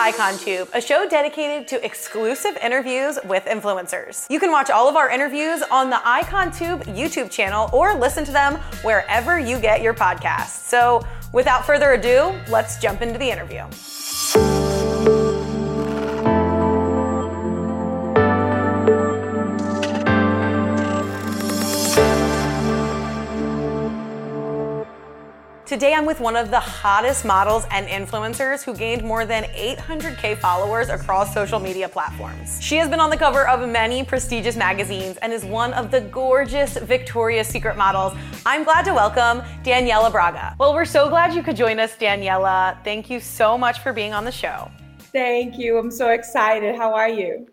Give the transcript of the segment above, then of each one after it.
Icon Tube, a show dedicated to exclusive interviews with influencers. You can watch all of our interviews on the Icon Tube YouTube channel or listen to them wherever you get your podcasts. So, without further ado, let's jump into the interview. Today, I'm with one of the hottest models and influencers who gained more than 800K followers across social media platforms. She has been on the cover of many prestigious magazines and is one of the gorgeous Victoria's Secret models. I'm glad to welcome Daniela Braga. Well, we're so glad you could join us, Daniela. Thank you so much for being on the show. Thank you. I'm so excited. How are you?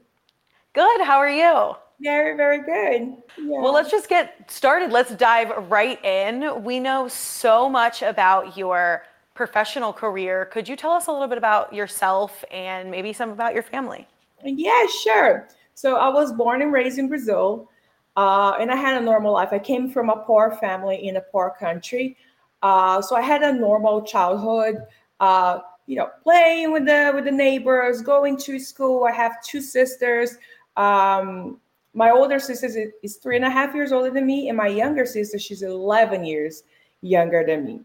Good. How are you? Very, very good. Yeah. Well, let's just get started. Let's dive right in. We know so much about your professional career. Could you tell us a little bit about yourself and maybe some about your family? Yeah, sure. So I was born and raised in Brazil, uh, and I had a normal life. I came from a poor family in a poor country, uh, so I had a normal childhood. Uh, you know, playing with the with the neighbors, going to school. I have two sisters. Um, my older sister is three and a half years older than me, and my younger sister, she's 11 years younger than me.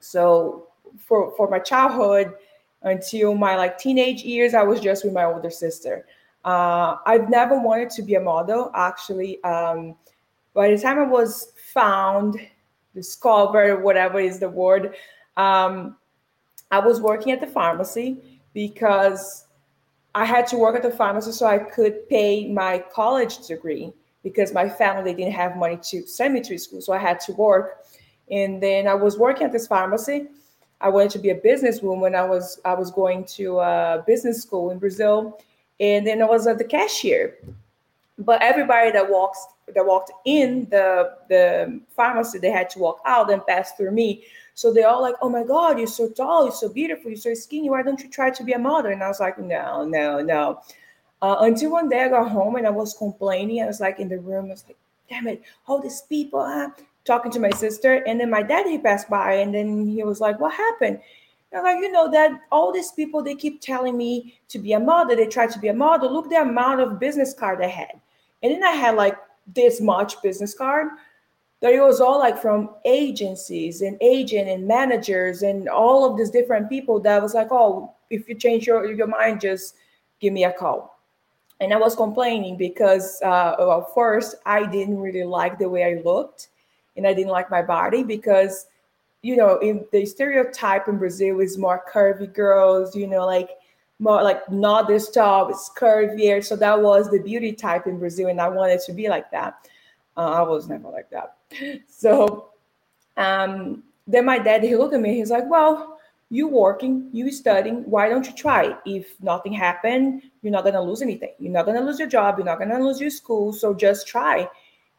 So for, for my childhood until my like teenage years, I was just with my older sister. Uh, I've never wanted to be a model. Actually, um, by the time I was found, discovered, whatever is the word, um, I was working at the pharmacy because I had to work at the pharmacy so I could pay my college degree because my family didn't have money to send me to school. So I had to work. And then I was working at this pharmacy. I wanted to be a businesswoman. I was I was going to a business school in Brazil, and then I was at the cashier. But everybody that walks that walked in the the pharmacy, they had to walk out and pass through me. So they're all like, oh my God, you're so tall, you're so beautiful, you're so skinny. Why don't you try to be a model? And I was like, no, no, no. Uh, until one day I got home and I was complaining. I was like in the room, I was like, damn it, all these people huh? talking to my sister. And then my dad, he passed by and then he was like, what happened? And I'm like, you know, that all these people, they keep telling me to be a model. They try to be a model. Look the amount of business card I had. And then I had like this much business card it was all like from agencies and agent and managers and all of these different people that was like, oh, if you change your, your mind, just give me a call. And I was complaining because, uh, well, first, I didn't really like the way I looked and I didn't like my body because, you know, in the stereotype in Brazil is more curvy girls, you know, like more like not this tall, it's curvier. So that was the beauty type in Brazil. And I wanted to be like that. Uh, I was never like that. So um, then my dad, he looked at me, he's like, well, you working, you studying, why don't you try? If nothing happened, you're not gonna lose anything. You're not gonna lose your job, you're not gonna lose your school, so just try.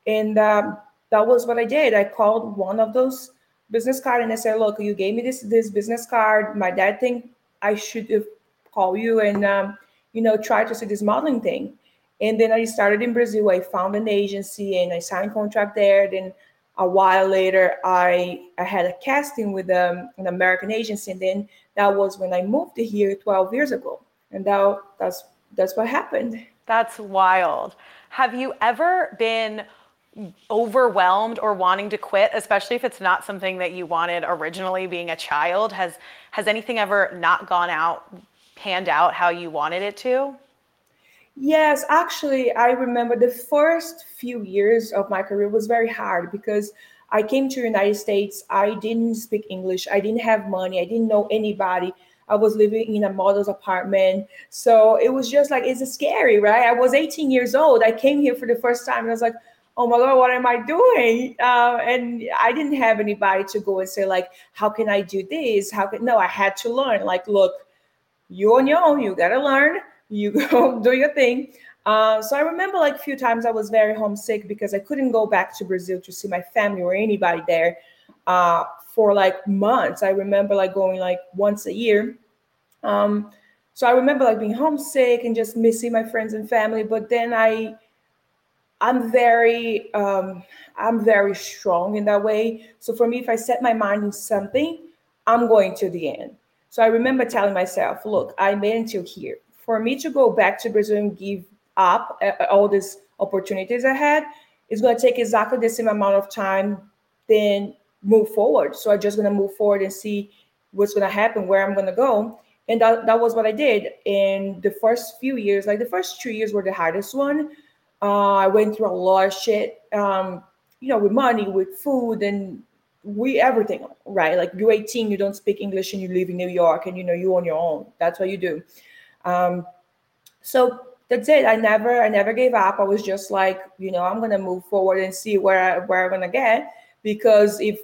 And um, that was what I did. I called one of those business card and I said, look, you gave me this this business card. My dad think I should call you and um, you know try to see this modeling thing. And then I started in Brazil. I found an agency and I signed contract there. Then a while later, I, I had a casting with um, an American agency. And then that was when I moved here 12 years ago. And that, that's, that's what happened. That's wild. Have you ever been overwhelmed or wanting to quit, especially if it's not something that you wanted originally being a child? Has, has anything ever not gone out, panned out how you wanted it to? Yes, actually, I remember the first few years of my career was very hard because I came to the United States. I didn't speak English. I didn't have money. I didn't know anybody. I was living in a model's apartment. So it was just like, it's scary, right? I was 18 years old. I came here for the first time and I was like, oh my God, what am I doing? Uh, and I didn't have anybody to go and say, like, how can I do this? How can, no, I had to learn. Like, look, you on your own, you got to learn you go do your thing. Uh, so I remember like a few times I was very homesick because I couldn't go back to Brazil to see my family or anybody there uh, for like months. I remember like going like once a year. Um, so I remember like being homesick and just missing my friends and family. But then I, I'm very, um, I'm very strong in that way. So for me, if I set my mind in something, I'm going to the end. So I remember telling myself, look, I made until here. For me to go back to Brazil and give up uh, all these opportunities I had, it's going to take exactly the same amount of time then move forward. So I'm just going to move forward and see what's going to happen, where I'm going to go. And that, that was what I did. In the first few years, like the first two years were the hardest one. Uh, I went through a lot of shit, um, you know, with money, with food, and we everything, right? Like you're 18, you don't speak English, and you live in New York, and you know you on your own. That's what you do. Um, so that's it. I never, I never gave up. I was just like, you know, I'm gonna move forward and see where I, where I'm gonna get because if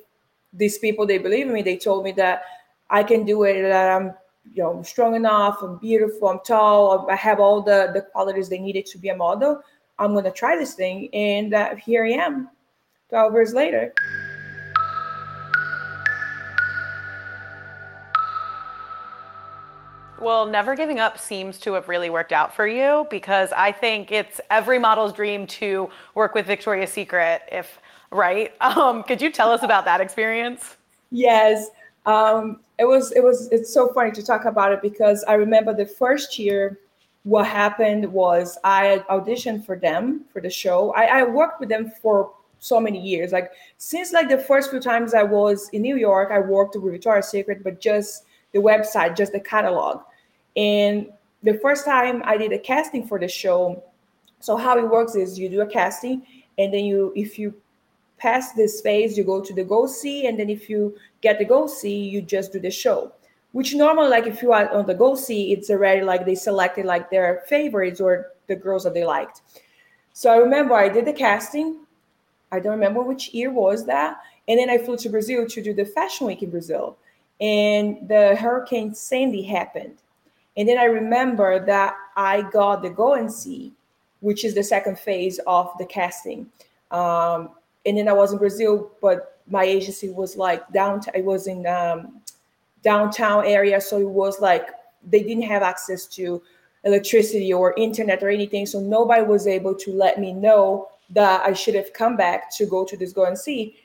these people they believe in me, they told me that I can do it, that I'm you know strong enough, I'm beautiful, I'm tall, I have all the the qualities they needed to be a model. I'm gonna try this thing, and uh, here I am, 12 years later. Well, never giving up seems to have really worked out for you because I think it's every model's dream to work with Victoria's Secret if right? Um, could you tell us about that experience? Yes. Um, it was it was it's so funny to talk about it because I remember the first year what happened was I auditioned for them for the show. I, I worked with them for so many years. Like since like the first few times I was in New York, I worked with Victoria's Secret, but just the website, just the catalog. And the first time I did a casting for the show, so how it works is you do a casting, and then you if you pass this phase, you go to the go see, and then if you get the go see, you just do the show. Which normally, like if you are on the go see, it's already like they selected like their favorites or the girls that they liked. So I remember I did the casting. I don't remember which year was that, and then I flew to Brazil to do the fashion week in Brazil, and the Hurricane Sandy happened, and then I remember that I got the go and see, which is the second phase of the casting. Um, and then I was in Brazil, but my agency was like downtown. It was in um, downtown area, so it was like they didn't have access to electricity or internet or anything. So nobody was able to let me know that I should have come back to go to this go and see.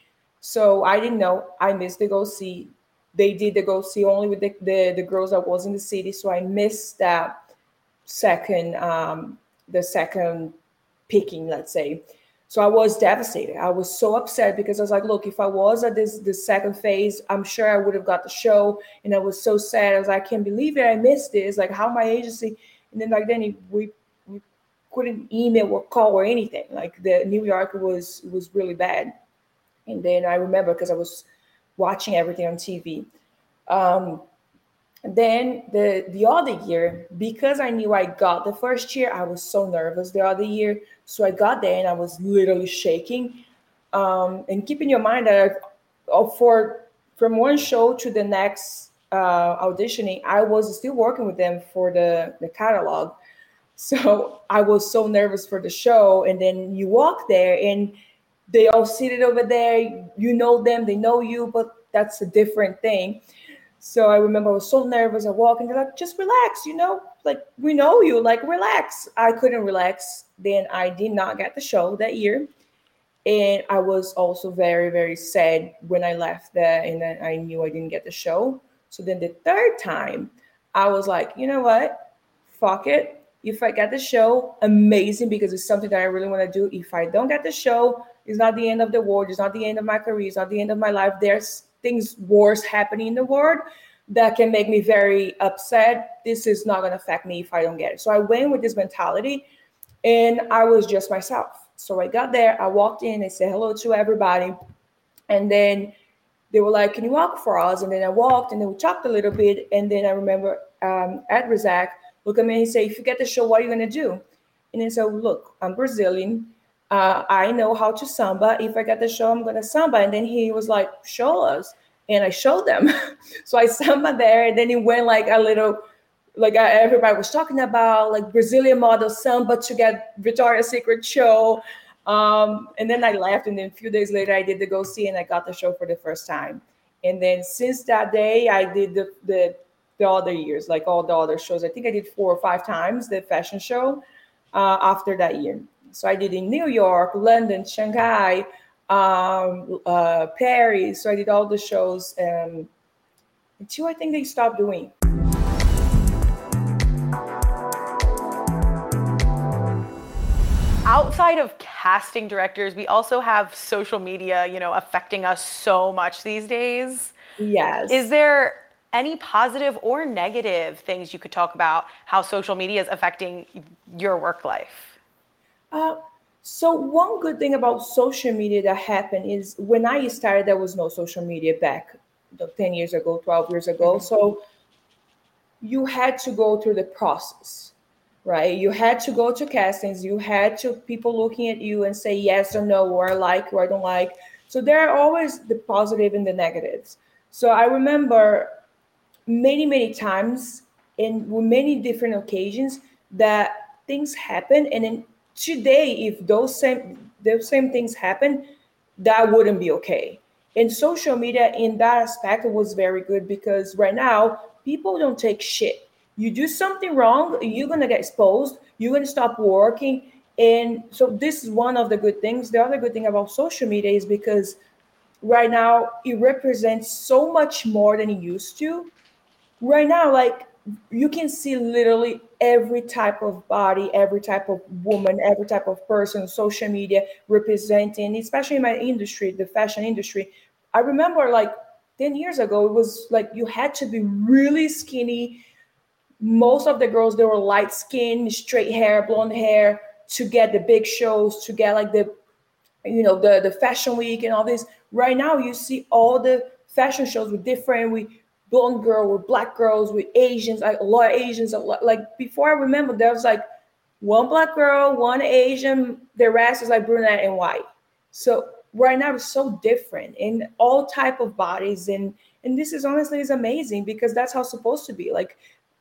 So I didn't know. I missed the go see. They did the go see only with the, the, the girls that was in the city. So I missed that second um, the second picking, let's say. So I was devastated. I was so upset because I was like, look, if I was at this this second phase, I'm sure I would have got the show. And I was so sad. I was like, I can't believe it. I missed this. Like how my agency. And then like then we we couldn't email or call or anything. Like the New York was was really bad. And then I remember because I was watching everything on TV. Um, then the the other year, because I knew I got the first year, I was so nervous the other year. So I got there and I was literally shaking. Um, and keep in your mind that uh, for from one show to the next uh, auditioning, I was still working with them for the the catalog. So I was so nervous for the show. And then you walk there and they all seated over there. You know them, they know you, but that's a different thing. So I remember I was so nervous. I walk and they're like, just relax, you know, like we know you, like relax. I couldn't relax. Then I did not get the show that year. And I was also very, very sad when I left there and then I knew I didn't get the show. So then the third time, I was like, you know what? Fuck it. If I get the show, amazing because it's something that I really want to do. If I don't get the show, it's not the end of the world. It's not the end of my career. It's not the end of my life. There's things worse happening in the world that can make me very upset. This is not going to affect me if I don't get it. So I went with this mentality and I was just myself. So I got there, I walked in, I said hello to everybody. And then they were like, Can you walk for us? And then I walked and then we talked a little bit. And then I remember um, Ed Razek look at me and say, If you get the show, what are you going to do? And then so, Look, I'm Brazilian uh, I know how to samba. If I get the show, I'm gonna samba. And then he was like, show us. And I showed them. so I samba there. And then it went like a little, like uh, everybody was talking about, like Brazilian model samba to get Victoria's Secret show. Um, and then I left. And then a few days later, I did the go see and I got the show for the first time. And then since that day, I did the, the, the other years, like all the other shows. I think I did four or five times the fashion show uh, after that year. So I did in New York, London, Shanghai, um, uh, Paris. So I did all the shows um, until I think they stopped doing. outside of casting directors, we also have social media, you know, affecting us so much these days. Yes. Is there any positive or negative things you could talk about how social media is affecting your work life? Uh, so one good thing about social media that happened is when I started, there was no social media back 10 years ago, 12 years ago. Mm-hmm. So you had to go through the process right? You had to go to castings, you had to people looking at you and say yes or no, or I like or I don't like. So there are always the positive and the negatives. So I remember many, many times and in many different occasions that things happen. And then today, if those same those same things happen, that wouldn't be okay. And social media in that aspect was very good because right now people don't take shit you do something wrong, you're gonna get exposed, you're gonna stop working. And so this is one of the good things. The other good thing about social media is because right now it represents so much more than it used to. Right now, like you can see literally every type of body, every type of woman, every type of person, social media representing, especially in my industry, the fashion industry. I remember like 10 years ago, it was like you had to be really skinny most of the girls they were light skin straight hair blonde hair to get the big shows to get like the you know the the fashion week and all this right now you see all the fashion shows with different with blonde girl with black girls with asians like a lot of asians lot, like before i remember there was like one black girl one asian the rest is like brunette and white so right now it's so different in all type of bodies and and this is honestly is amazing because that's how it's supposed to be like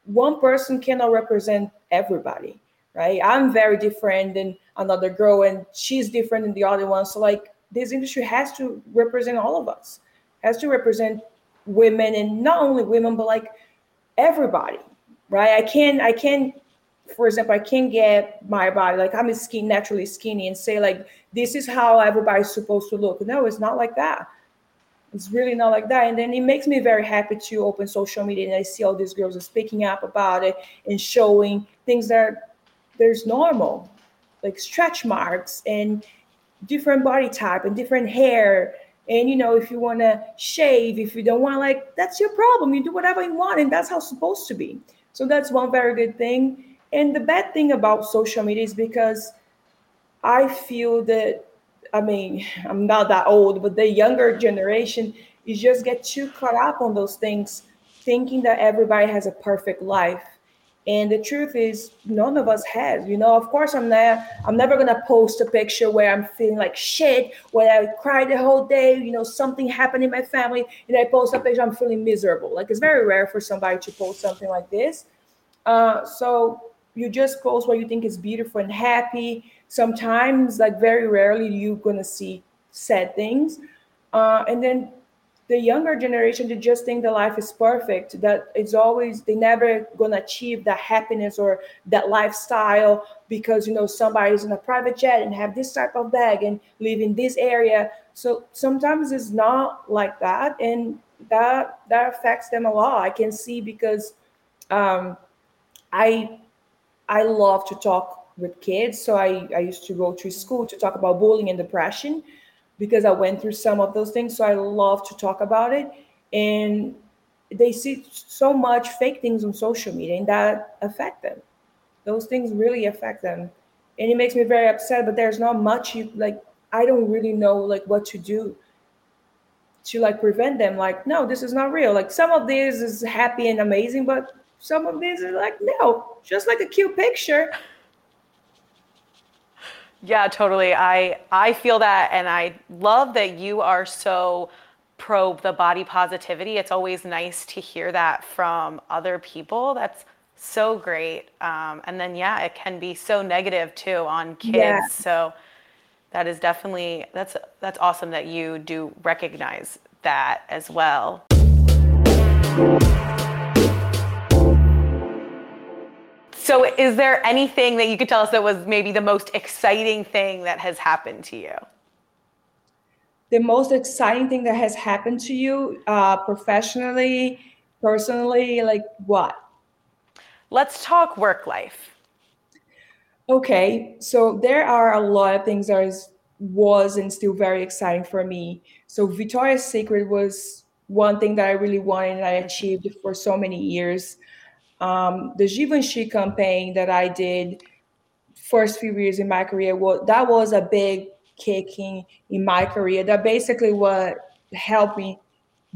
one person cannot represent everybody, right? I'm very different than another girl, and she's different than the other one. So, like, this industry has to represent all of us, has to represent women, and not only women, but like everybody, right? I can, I can, for example, I can get my body like I'm a skin naturally skinny and say like this is how everybody's supposed to look. No, it's not like that it's really not like that. And then it makes me very happy to open social media and I see all these girls are speaking up about it and showing things that there's normal, like stretch marks and different body type and different hair. And you know, if you want to shave, if you don't want, like that's your problem. You do whatever you want, and that's how it's supposed to be. So that's one very good thing. And the bad thing about social media is because I feel that I mean, I'm not that old, but the younger generation is just get too caught up on those things, thinking that everybody has a perfect life. And the truth is, none of us has. You know, of course, I'm not. I'm never gonna post a picture where I'm feeling like shit, where I cried the whole day. You know, something happened in my family, and I post a picture I'm feeling miserable. Like it's very rare for somebody to post something like this. Uh, so you just post what you think is beautiful and happy sometimes like very rarely you're gonna see sad things uh, and then the younger generation they just think the life is perfect that it's always they never gonna achieve that happiness or that lifestyle because you know somebody's in a private jet and have this type of bag and live in this area. So sometimes it's not like that and that that affects them a lot. I can see because um, i i love to talk with kids. So I, I used to go to school to talk about bullying and depression because I went through some of those things. So I love to talk about it. And they see so much fake things on social media and that affect them. Those things really affect them. And it makes me very upset, but there's not much you like I don't really know like what to do to like prevent them. Like, no, this is not real. Like some of this is happy and amazing, but some of these are like, no, just like a cute picture. Yeah, totally. I I feel that and I love that you are so pro the body positivity. It's always nice to hear that from other people. That's so great. Um, and then yeah, it can be so negative too on kids. Yeah. So that is definitely that's that's awesome that you do recognize that as well. So, is there anything that you could tell us that was maybe the most exciting thing that has happened to you? The most exciting thing that has happened to you uh, professionally personally, like what? Let's talk work life. Okay, so there are a lot of things that is, was and still very exciting for me. So Victoria's Secret was one thing that I really wanted and I achieved for so many years. Um, the Givenchy campaign that I did first few years in my career, well, that was a big kicking in my career. That basically what helped me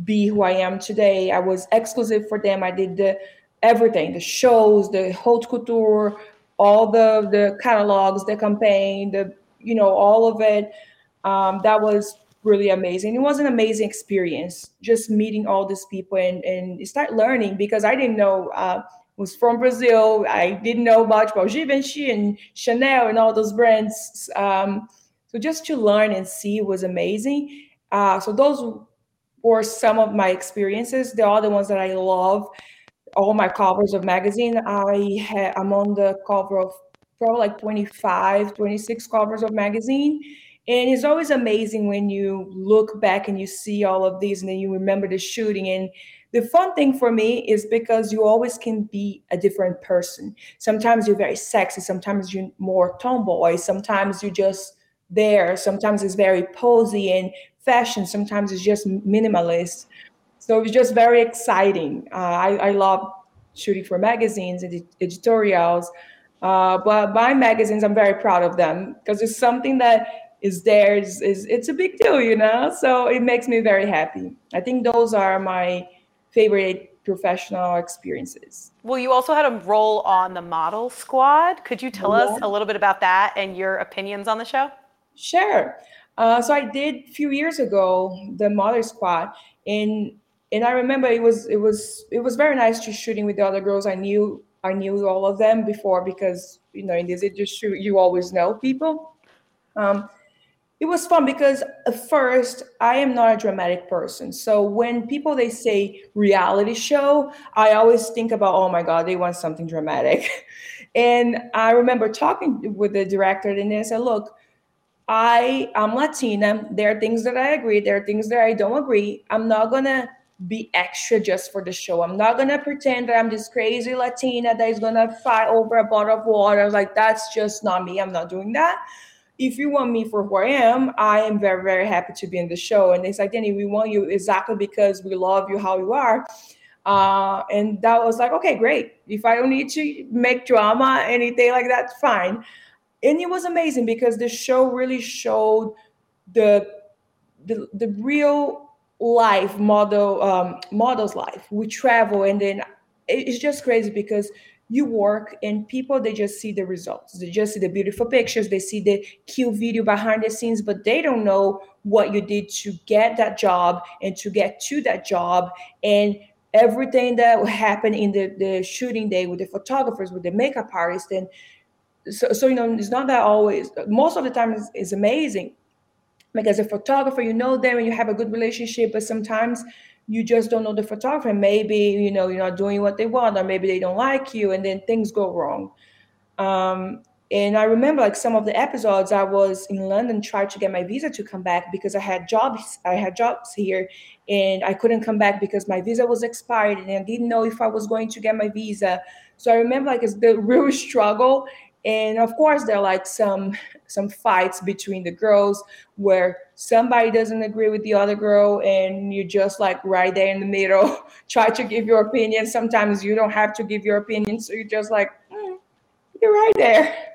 be who I am today. I was exclusive for them. I did the everything, the shows, the haute couture, all the the catalogs, the campaign, the you know all of it. Um, that was really amazing. It was an amazing experience just meeting all these people and and start learning because I didn't know. Uh, was from Brazil. I didn't know much about Givenchy and Chanel and all those brands. Um, so just to learn and see was amazing. Uh, so those were some of my experiences. The other ones that I love all my covers of magazine. I I'm on the cover of probably like 25, 26 covers of magazine. And it's always amazing when you look back and you see all of these and then you remember the shooting. And the fun thing for me is because you always can be a different person. Sometimes you're very sexy, sometimes you're more tomboy, sometimes you're just there, sometimes it's very posy and fashion, sometimes it's just minimalist. So it was just very exciting. Uh, I, I love shooting for magazines and editorials. Uh, but my magazines, I'm very proud of them because it's something that is there. Is, is it's a big deal, you know. So it makes me very happy. I think those are my favorite professional experiences. Well, you also had a role on the Model Squad. Could you tell yeah. us a little bit about that and your opinions on the show? Sure. Uh, so I did a few years ago the Model Squad, and and I remember it was it was it was very nice to shooting with the other girls. I knew I knew all of them before because you know in this industry you always know people. Um, it was fun because at first I am not a dramatic person. So when people they say reality show, I always think about oh my god they want something dramatic. and I remember talking with the director and they said, look. I am Latina. There are things that I agree. There are things that I don't agree. I'm not gonna be extra just for the show. I'm not gonna pretend that I'm this crazy Latina that is gonna fight over a bottle of water. Like that's just not me. I'm not doing that. If you want me for who I am, I am very, very happy to be in the show. And it's like, Danny, we want you exactly because we love you how you are. Uh, and that was like, okay, great. If I don't need to make drama, anything like that, fine. And it was amazing because the show really showed the the, the real life model um, models life we travel and then it's just crazy because you work and people they just see the results. They just see the beautiful pictures. They see the cute video behind the scenes but they don't know what you did to get that job and to get to that job. And everything that happened in the, the shooting day with the photographers with the makeup artist and so, so you know it's not that always most of the time is, is amazing. Like as a photographer you know them and you have a good relationship but sometimes you just don't know the photographer. Maybe you know you're not doing what they want or maybe they don't like you and then things go wrong. Um, and i remember like some of the episodes i was in london trying to get my visa to come back because i had jobs i had jobs here and i couldn't come back because my visa was expired and i didn't know if i was going to get my visa. So i remember like it's the real struggle and of course there are like some some fights between the girls where somebody doesn't agree with the other girl and you just like right there in the middle try to give your opinion. Sometimes you don't have to give your opinion so you're just like mm, you're right there.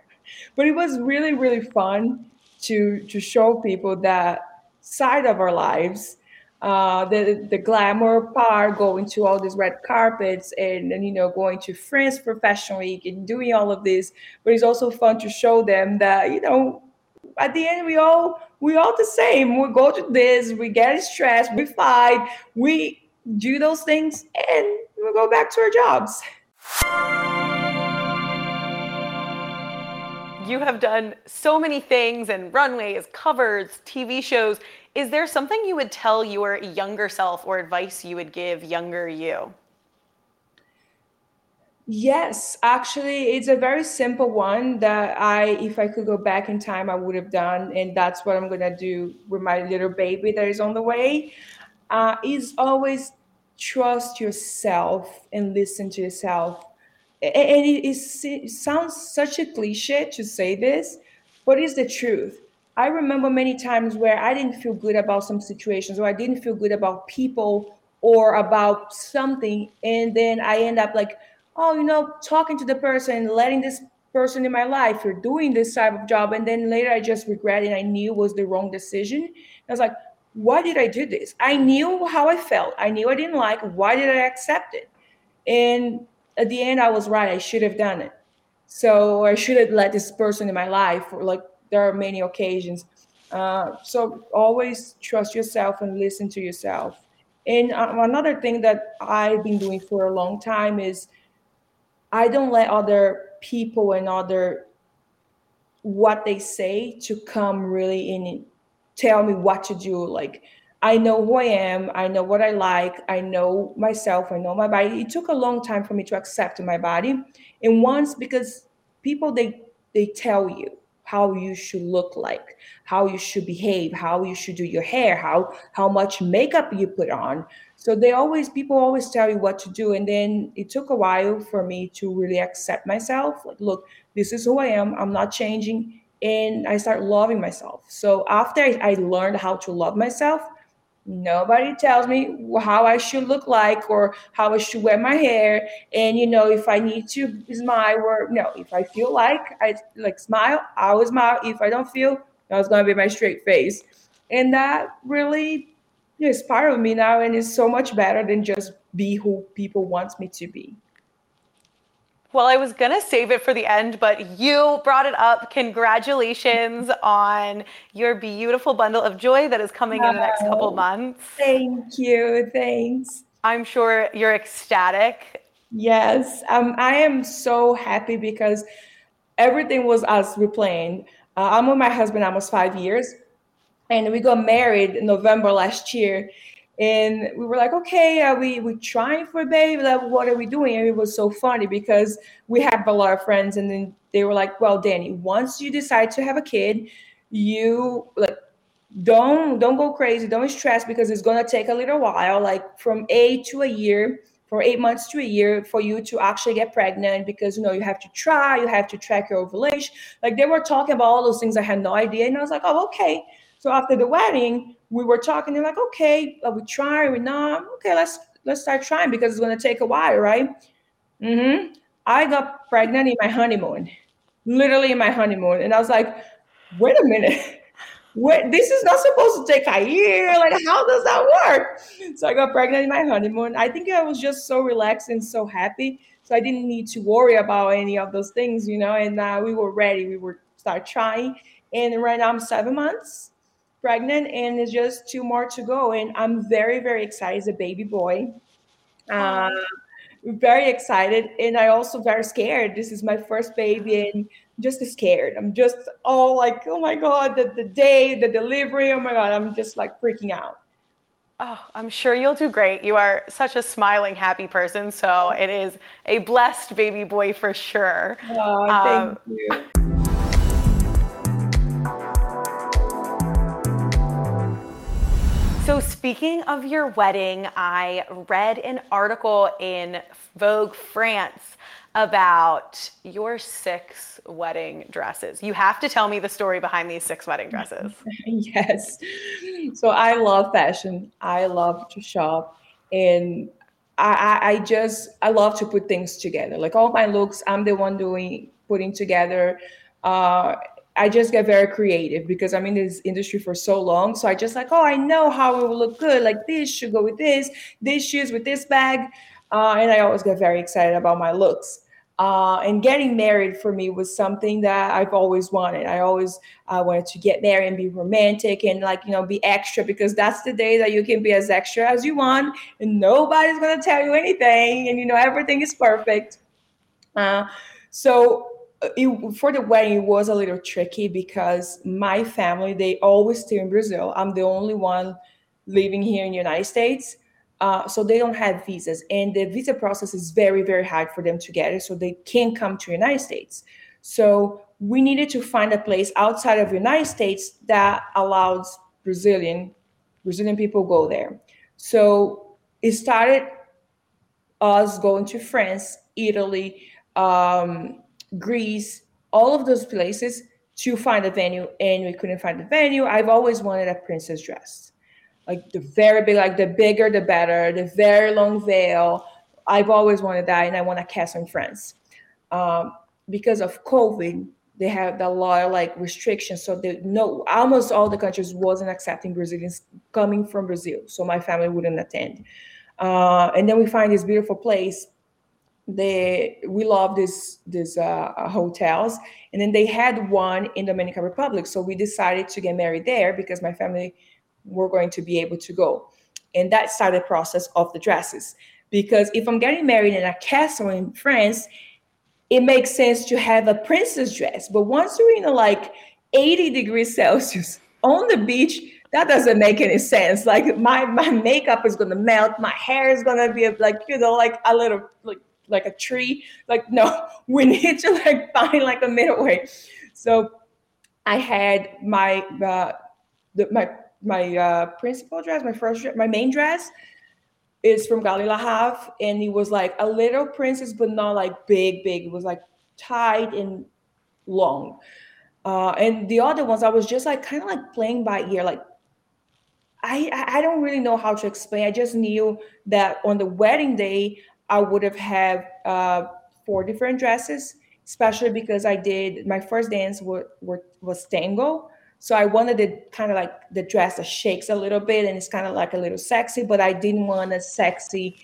But it was really really fun to to show people that side of our lives uh, the the glamour part, going to all these red carpets, and, and you know going to France Fashion Week and doing all of this. But it's also fun to show them that you know at the end we all we all the same. We go to this, we get stressed, we fight, we do those things, and we go back to our jobs. You have done so many things and runways, covers, TV shows. Is there something you would tell your younger self or advice you would give younger you? Yes, actually, it's a very simple one that I, if I could go back in time, I would have done. And that's what I'm going to do with my little baby that is on the way. Uh, is always trust yourself and listen to yourself. And it, is, it sounds such a cliche to say this, but it's the truth. I remember many times where I didn't feel good about some situations or I didn't feel good about people or about something. And then I end up like, oh, you know, talking to the person, letting this person in my life or doing this type of job. And then later I just regret it. I knew it was the wrong decision. I was like, why did I do this? I knew how I felt. I knew I didn't like. Why did I accept it? And at the end, I was right. I should have done it. So I should have let this person in my life. Or like there are many occasions. Uh, so always trust yourself and listen to yourself. And uh, another thing that I've been doing for a long time is I don't let other people and other what they say to come really in tell me what to do. Like I know who I am, I know what I like, I know myself, I know my body. It took a long time for me to accept my body. And once because people they they tell you how you should look like, how you should behave, how you should do your hair, how how much makeup you put on. So they always people always tell you what to do. And then it took a while for me to really accept myself. Like, look, this is who I am. I'm not changing and I start loving myself. So after I, learned how to love myself, nobody tells me how I should look like or how I should wear my hair. And you know, if I need to smile or no, if I feel like I like smile, I will smile. If I don't feel, that's gonna be my straight face. And that really of me now and it's so much better than just be who people want me to be. Well, I was going to save it for the end, but you brought it up. Congratulations on your beautiful bundle of joy that is coming in the next couple months. Thank you. Thanks. I'm sure you're ecstatic. Yes, um, I am so happy because everything was as we planned. Uh, I'm with my husband almost five years, and we got married in November last year and we were like okay are we we trying for a baby? Like what are we doing? And it was so funny because we had a lot of friends and then they were like well danny once you decide to have a kid you like don't don't go crazy. Don't stress because it's to take a little while like from eight to a year for eight months to a year for you to actually get pregnant because you know you have to try you have to track your ovulation. Like they were talking about all those things. I had no idea. And i was like oh okay so after the wedding we were talking. They're like, okay, are we try? we not? Okay, let's let's start trying because it's gonna take a while, right? Mm-hmm. I got pregnant in my honeymoon, literally in my honeymoon, and I was like, wait a minute. Wait, this is not supposed to take a year. Like, how does that work? So I got pregnant in my honeymoon. I think I was just so relaxed and so happy. So I didn't need to worry about any of those things, you know. And uh, we were ready. We were start trying. And right now I'm seven months pregnant and it's just two more to go. And i'm very very excited. As a baby boy. Uh, very excited. And i also very scared. This is my first baby and just scared. I'm just all like oh my god the, the day the delivery. Oh my god i'm just like freaking out. Oh, I'm sure you'll do great. You are such a smiling, happy person. So it is a blessed baby boy for sure. Oh, thank um, you. So, speaking of your wedding, I read an article in Vogue France about your six wedding dresses. You have to tell me the story behind these six wedding dresses. yes. So, I love fashion, I love to shop, and I, I just I love to put things together. Like all my looks, I'm the one doing putting together. Uh, I just get very creative because I'm in this industry for so long. So I just like, oh, I know how it will look good. Like this should go with this, this shoes with this bag. Uh, and I always get very excited about my looks. Uh, and getting married for me was something that I've always wanted. I always uh, wanted to get married and be romantic and like you know be extra because that's the day that you can be as extra as you want and nobody's gonna tell you anything and you know everything is perfect. Uh, so it, for the wedding it was a little tricky because my family they always stay in brazil. I'm the only one living here in the united states uh, so they don't have visas. And the visa process is very very hard for them to get it so they can't come to the united states. So we needed to find a place outside of the united states that allows brazilian brazilian people go there. So it started us going to France, Italy, um, Greece, all of those places to find a venue, and we couldn't find a venue. I've always wanted a princess dress, like the very big, like the bigger the better, the very long veil. I've always wanted that, and I want a castle in France. Um, because of COVID, they have a lot of like restrictions. So they no almost all the countries wasn't accepting Brazilians coming from Brazil. So my family wouldn't attend. Uh, and then we find this beautiful place. They we love this this uh, hotels, and then they had one in Dominican Republic. So we decided to get married there because my family were going to be able to go, and that started the process of the dresses. Because if I'm getting married in a castle in France, it makes sense to have a princess dress. But once you're in a like 80 degrees Celsius on the beach, that doesn't make any sense. Like my my makeup is gonna melt, my hair is gonna be like you know like a little like like a tree. Like no, we need to like find like a middle way. So I had my uh, the, my my uh, principal dress, my first my main dress is from Galeries La and it was like a little princess, but not like big, big. It was like tight and long. Uh, and the other ones, I was just like kind of like playing by ear. Like I I don't really know how to explain. I just knew that on the wedding day, I would have had uh, four different dresses, especially because I did my first dance was was tango. So I wanted it kind of like the dress that shakes a little bit and it's kind of like a little sexy, but I didn't want a sexy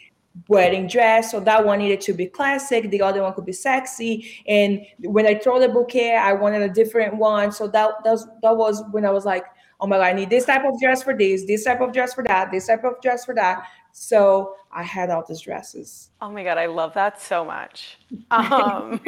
wedding dress. So that one needed to be classic. The other one could be sexy. And when I throw the bouquet, I wanted a different one. So that, that was that was when I was like, oh my god, I need this type of dress for this, this type of dress for that, this type of dress for that. So I had all these dresses. Oh my god, I love that so much. Um,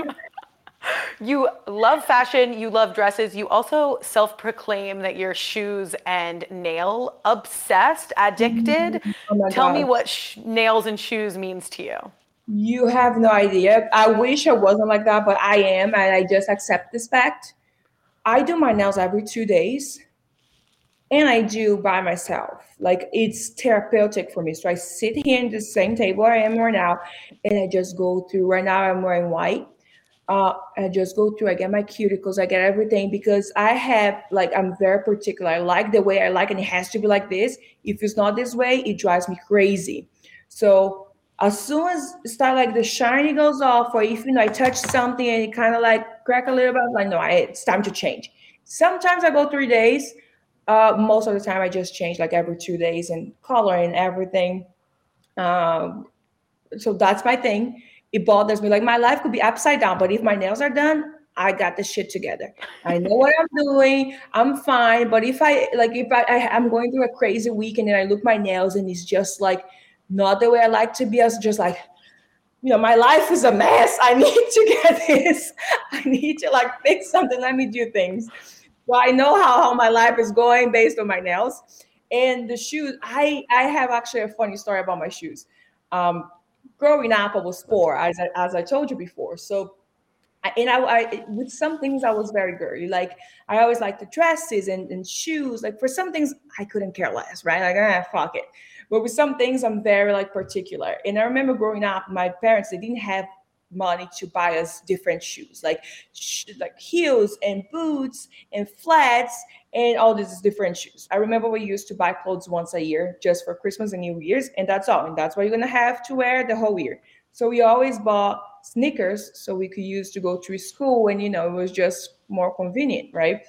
you love fashion, you love dresses. You also self proclaim that you're shoes and nail obsessed, addicted. Oh Tell God. me what sh- nails and shoes means to you. You have no idea. I wish I wasn't like that, but I am, and I just accept this fact. I do my nails every two days, and I do by myself. Like it's therapeutic for me. So I sit here in the same table I am right now, and I just go through. Right now, I'm wearing white uh, I just go through, I get my cuticles, I get everything because I have like I'm very particular. I like the way I like, and it has to be like this. If it's not this way, it drives me crazy. So as soon as start like the shiny goes off, or if you know I touch something and it kind of like crack a little bit, I'm like no, I, it's time to change. Sometimes I go three days. Uh, most of the time, I just change like every two days and color and everything. Um, so that's my thing it bothers me. Like my life could be upside down, but if my nails are done, I got the shit together. I know what I'm doing. I'm fine. But if I like, if I, I am going through a crazy week and then I look my nails and it's just like not the way I like to be, I was just like, you know, my life is a mess. I need to get this. I need to like fix something. Let me do things. So I know how, how my life is going based on my nails. And the shoes, I I have actually a funny story about my shoes. Um, growing up, I was poor, as I, as I told you before. So, and I, I, with some things I was very girly. Like I always liked the dresses and, and shoes. Like for some things I couldn't care less, right? Like ah, fuck it. But with some things I'm very like particular. And I remember growing up, my parents they didn't have money to buy us different shoes, like sh- like heels and boots and flats and all these different shoes. I remember we used to buy clothes once a year just for Christmas and New Year's, and that's all. And that's what you're gonna have to wear the whole year. So we always bought sneakers so we could use to go to school, and you know it was just more convenient, right?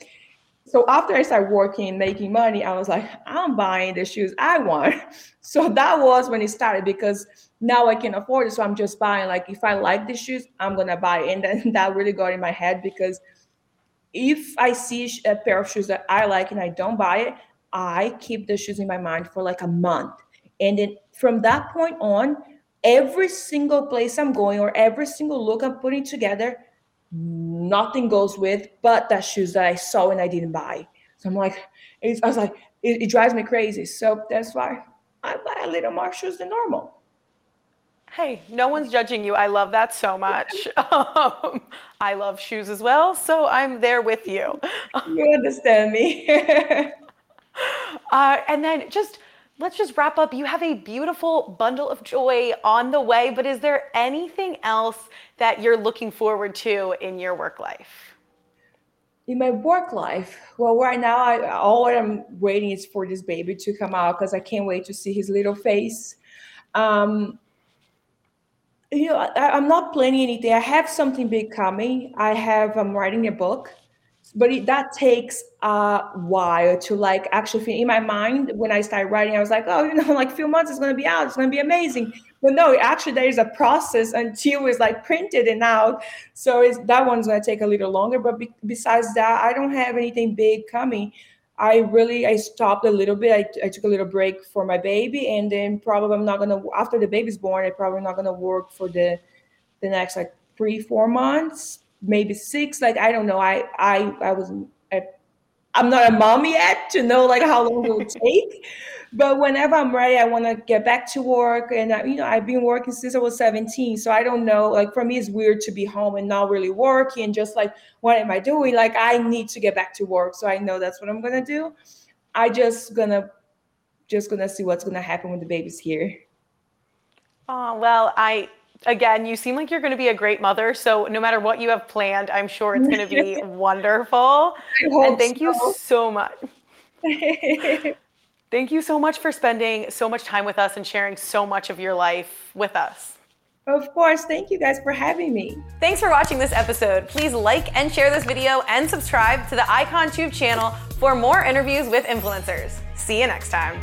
So after I started working, making money, I was like, I'm buying the shoes I want. So that was when it started because now I can afford it. So I'm just buying. Like if I like the shoes, I'm gonna buy it. And then that really got in my head because if I see a pair of shoes that I like and I don't buy it, I keep the shoes in my mind for like a month. And then from that point on, every single place I'm going or every single look I'm putting together, nothing goes with but that shoes that I saw and I didn't buy. So I'm like, I was like, it, it drives me crazy. So that's why I buy a little more shoes than normal. Hey, no one's judging you. I love that so much. Um, I love shoes as well, so I'm there with you. You understand me. uh, and then just let's just wrap up. You have a beautiful bundle of joy on the way, but is there anything else that you're looking forward to in your work life? In my work life, well, right now, I, all I'm waiting is for this baby to come out because I can't wait to see his little face. Um, you know, I, am not planning anything. I have something big coming. I have, I'm writing a book but it, that takes a while to like actually in my mind when i started writing i was like oh you know like a few months it's going to be out it's going to be amazing but no actually there is a process until it's like printed and out so it's that one's going to take a little longer but be, besides that i don't have anything big coming i really i stopped a little bit I, I took a little break for my baby and then probably i'm not to after the baby's born i probably not to work for the the next like three four months maybe six. Like I don't know. I I I was I'm not a mom yet to know like how long it will take. But whenever I'm ready, I want to get back to work. And I, you know, I've been working since I was 17, so I don't know. Like for me, it's weird to be home and not really working. And Just like, what am I doing? Like I need to get back to work, so I know that's what I'm gonna do. I just gonna just gonna see what's gonna happen when the baby's here. Oh well, I again, you seem like you're going to be a great mother. So no matter what you have planned, I'm sure it's going to be wonderful. And thank so. you so much. thank you so much for spending so much time with us and sharing so much of your life with us. Of course. Thank you guys for having me. Thanks for watching this episode. Please like and share this video and subscribe to the Icon Tube channel for more interviews with influencers. See you next time.